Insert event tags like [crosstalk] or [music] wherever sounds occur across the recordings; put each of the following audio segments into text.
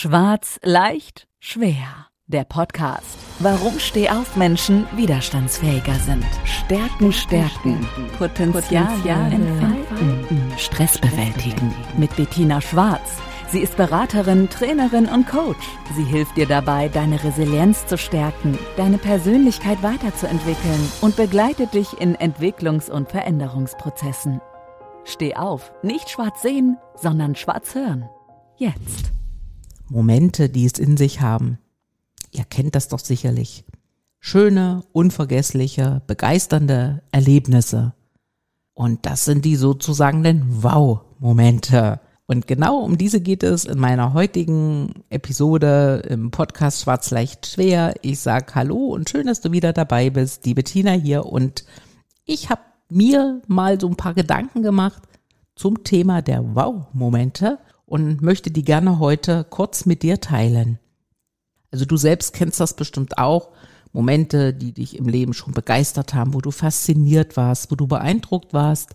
Schwarz, leicht, schwer. Der Podcast. Warum Stehaufmenschen widerstandsfähiger sind. Stärken, stärken. Potenzial, entfalten. Stress bewältigen. Mit Bettina Schwarz. Sie ist Beraterin, Trainerin und Coach. Sie hilft dir dabei, deine Resilienz zu stärken, deine Persönlichkeit weiterzuentwickeln und begleitet dich in Entwicklungs- und Veränderungsprozessen. Steh auf, nicht schwarz sehen, sondern schwarz hören. Jetzt. Momente, die es in sich haben. Ihr kennt das doch sicherlich. Schöne, unvergessliche, begeisternde Erlebnisse. Und das sind die sozusagen den Wow-Momente. Und genau um diese geht es in meiner heutigen Episode im Podcast Schwarz leicht schwer. Ich sag Hallo und schön, dass du wieder dabei bist. Die Bettina hier und ich habe mir mal so ein paar Gedanken gemacht zum Thema der Wow-Momente und möchte die gerne heute kurz mit dir teilen. Also du selbst kennst das bestimmt auch. Momente, die dich im Leben schon begeistert haben, wo du fasziniert warst, wo du beeindruckt warst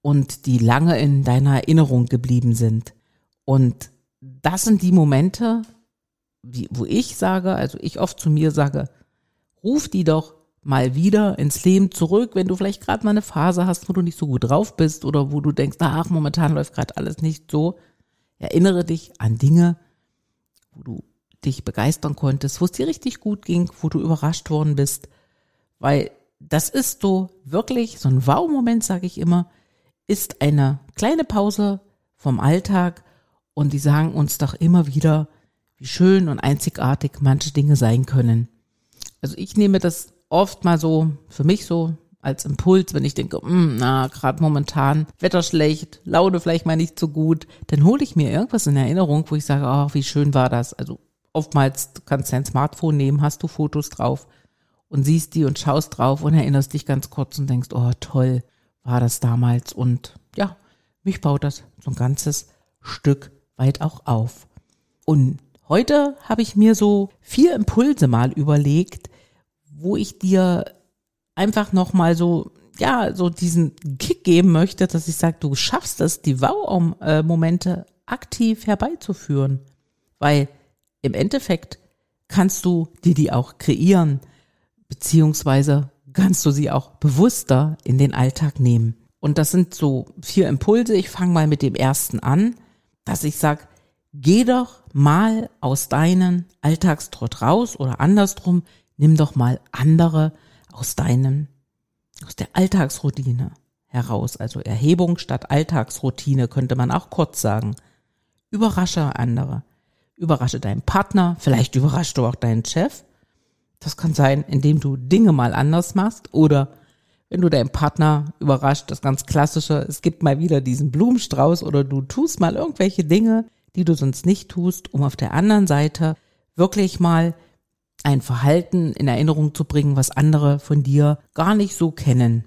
und die lange in deiner Erinnerung geblieben sind. Und das sind die Momente, wo ich sage, also ich oft zu mir sage, ruf die doch mal wieder ins Leben zurück, wenn du vielleicht gerade mal eine Phase hast, wo du nicht so gut drauf bist oder wo du denkst, ach, momentan läuft gerade alles nicht so. Erinnere dich an Dinge, wo du dich begeistern konntest, wo es dir richtig gut ging, wo du überrascht worden bist, weil das ist so wirklich so ein Wow-Moment, sage ich immer, ist eine kleine Pause vom Alltag und die sagen uns doch immer wieder, wie schön und einzigartig manche Dinge sein können. Also ich nehme das oft mal so für mich so als Impuls, wenn ich denke, mm, na, gerade momentan Wetter schlecht, Laune vielleicht mal nicht so gut, dann hole ich mir irgendwas in Erinnerung, wo ich sage, ach, wie schön war das. Also oftmals du kannst dein Smartphone nehmen, hast du Fotos drauf und siehst die und schaust drauf und erinnerst dich ganz kurz und denkst, oh toll, war das damals. Und ja, mich baut das so ein ganzes Stück weit auch auf. Und heute habe ich mir so vier Impulse mal überlegt, wo ich dir einfach nochmal so, ja, so diesen Kick geben möchte, dass ich sage, du schaffst es, die Wow-Momente aktiv herbeizuführen. Weil im Endeffekt kannst du dir die auch kreieren, beziehungsweise kannst du sie auch bewusster in den Alltag nehmen. Und das sind so vier Impulse. Ich fange mal mit dem ersten an, dass ich sage, geh doch mal aus deinen Alltagstrott raus oder andersrum, nimm doch mal andere aus deinem, aus der Alltagsroutine heraus. Also Erhebung statt Alltagsroutine könnte man auch kurz sagen. Überrasche andere. Überrasche deinen Partner. Vielleicht überraschst du auch deinen Chef. Das kann sein, indem du Dinge mal anders machst oder wenn du deinen Partner überrascht, das ganz klassische, es gibt mal wieder diesen Blumenstrauß oder du tust mal irgendwelche Dinge, die du sonst nicht tust, um auf der anderen Seite wirklich mal ein Verhalten in Erinnerung zu bringen, was andere von dir gar nicht so kennen.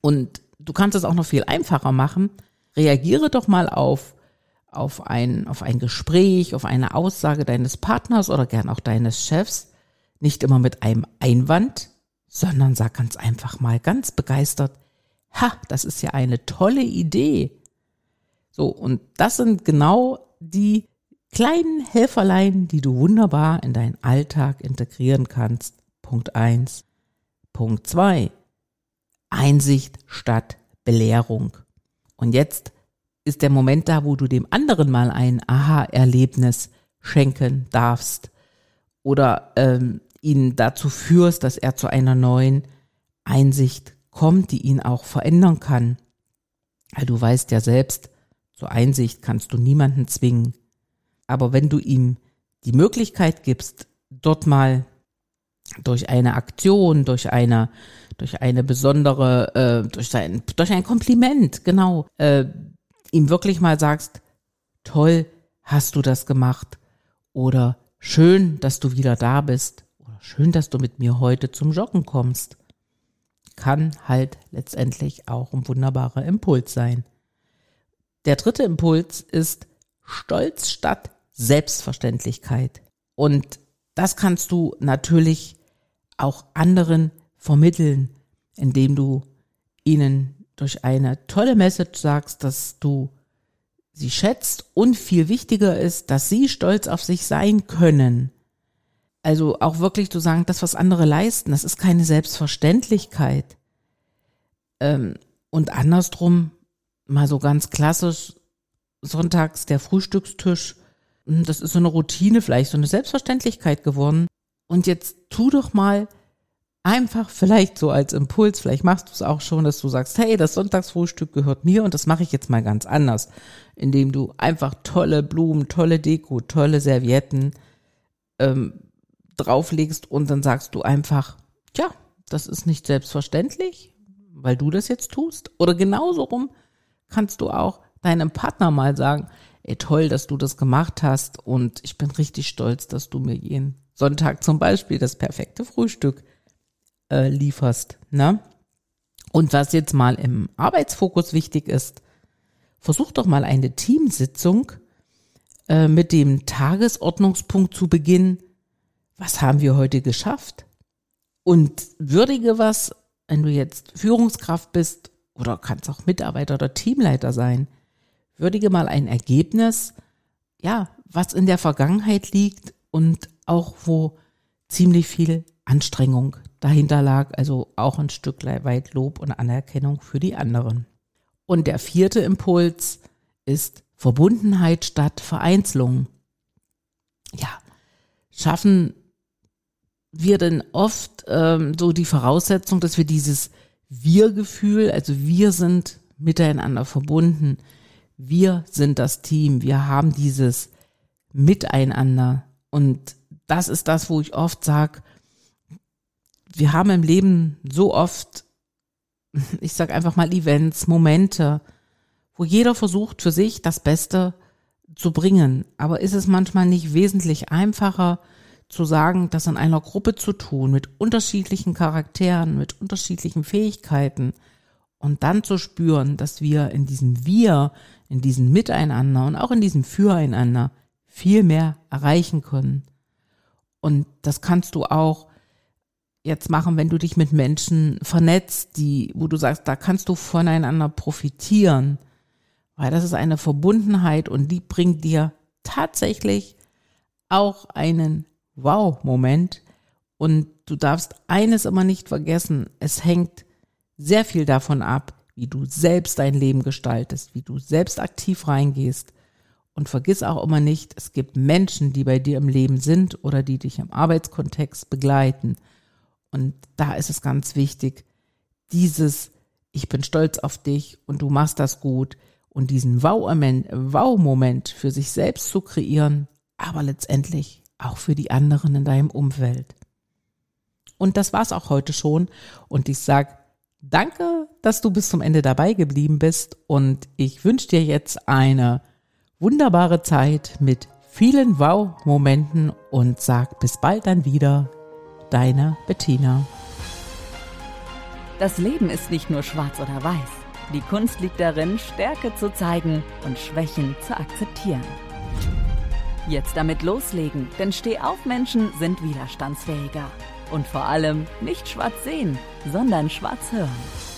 Und du kannst es auch noch viel einfacher machen. Reagiere doch mal auf, auf ein, auf ein Gespräch, auf eine Aussage deines Partners oder gern auch deines Chefs. Nicht immer mit einem Einwand, sondern sag ganz einfach mal ganz begeistert, ha, das ist ja eine tolle Idee. So, und das sind genau die kleinen Helferlein, die du wunderbar in deinen Alltag integrieren kannst. Punkt eins. Punkt zwei. Einsicht statt Belehrung. Und jetzt ist der Moment da, wo du dem anderen mal ein Aha-Erlebnis schenken darfst oder ähm, ihn dazu führst, dass er zu einer neuen Einsicht kommt, die ihn auch verändern kann. Weil du weißt ja selbst, zur Einsicht kannst du niemanden zwingen. Aber wenn du ihm die Möglichkeit gibst, dort mal durch eine Aktion, durch eine, durch eine besondere, äh, durch ein, durch ein Kompliment, genau, äh, ihm wirklich mal sagst, toll, hast du das gemacht. Oder schön, dass du wieder da bist. Oder schön, dass du mit mir heute zum Joggen kommst, kann halt letztendlich auch ein wunderbarer Impuls sein. Der dritte Impuls ist Stolz statt Selbstverständlichkeit. Und das kannst du natürlich auch anderen vermitteln, indem du ihnen durch eine tolle Message sagst, dass du sie schätzt und viel wichtiger ist, dass sie stolz auf sich sein können. Also auch wirklich zu sagen, das, was andere leisten, das ist keine Selbstverständlichkeit. Ähm, und andersrum, mal so ganz klassisch, sonntags der Frühstückstisch, das ist so eine Routine vielleicht, so eine Selbstverständlichkeit geworden. Und jetzt tu doch mal einfach vielleicht so als Impuls, vielleicht machst du es auch schon, dass du sagst, hey, das Sonntagsfrühstück gehört mir und das mache ich jetzt mal ganz anders, indem du einfach tolle Blumen, tolle Deko, tolle Servietten ähm, drauflegst und dann sagst du einfach, ja, das ist nicht selbstverständlich, weil du das jetzt tust. Oder genauso rum kannst du auch deinem Partner mal sagen, ey, toll, dass du das gemacht hast und ich bin richtig stolz, dass du mir jeden Sonntag zum Beispiel das perfekte Frühstück äh, lieferst. Ne? Und was jetzt mal im Arbeitsfokus wichtig ist, versuch doch mal eine Teamsitzung äh, mit dem Tagesordnungspunkt zu beginnen. Was haben wir heute geschafft? Und würdige was, wenn du jetzt Führungskraft bist oder kannst auch Mitarbeiter oder Teamleiter sein, würdige mal ein Ergebnis, ja, was in der Vergangenheit liegt und auch wo ziemlich viel Anstrengung dahinter lag, also auch ein Stück weit Lob und Anerkennung für die anderen. Und der vierte Impuls ist Verbundenheit statt Vereinzelung. Ja, schaffen wir denn oft ähm, so die Voraussetzung, dass wir dieses Wir-Gefühl, also wir sind miteinander verbunden, wir sind das Team, wir haben dieses Miteinander. Und das ist das, wo ich oft sage, wir haben im Leben so oft, [laughs] ich sag einfach mal Events, Momente, wo jeder versucht für sich das Beste zu bringen. Aber ist es manchmal nicht wesentlich einfacher zu sagen, das in einer Gruppe zu tun, mit unterschiedlichen Charakteren, mit unterschiedlichen Fähigkeiten und dann zu spüren, dass wir in diesem Wir, in diesem Miteinander und auch in diesem Füreinander viel mehr erreichen können. Und das kannst du auch jetzt machen, wenn du dich mit Menschen vernetzt, die, wo du sagst, da kannst du voneinander profitieren, weil das ist eine Verbundenheit und die bringt dir tatsächlich auch einen Wow-Moment. Und du darfst eines immer nicht vergessen, es hängt sehr viel davon ab, wie du selbst dein Leben gestaltest, wie du selbst aktiv reingehst. Und vergiss auch immer nicht, es gibt Menschen, die bei dir im Leben sind oder die dich im Arbeitskontext begleiten. Und da ist es ganz wichtig, dieses, ich bin stolz auf dich und du machst das gut und diesen Wow-Moment für sich selbst zu kreieren, aber letztendlich auch für die anderen in deinem Umfeld. Und das war's auch heute schon. Und ich sag danke, dass du bis zum Ende dabei geblieben bist. Und ich wünsche dir jetzt eine wunderbare Zeit mit vielen Wow-Momenten und sag bis bald dann wieder Deine Bettina. Das Leben ist nicht nur schwarz oder weiß. Die Kunst liegt darin, Stärke zu zeigen und Schwächen zu akzeptieren. Jetzt damit loslegen, denn Stehaufmenschen sind widerstandsfähiger. Und vor allem nicht schwarz sehen, sondern schwarz hören.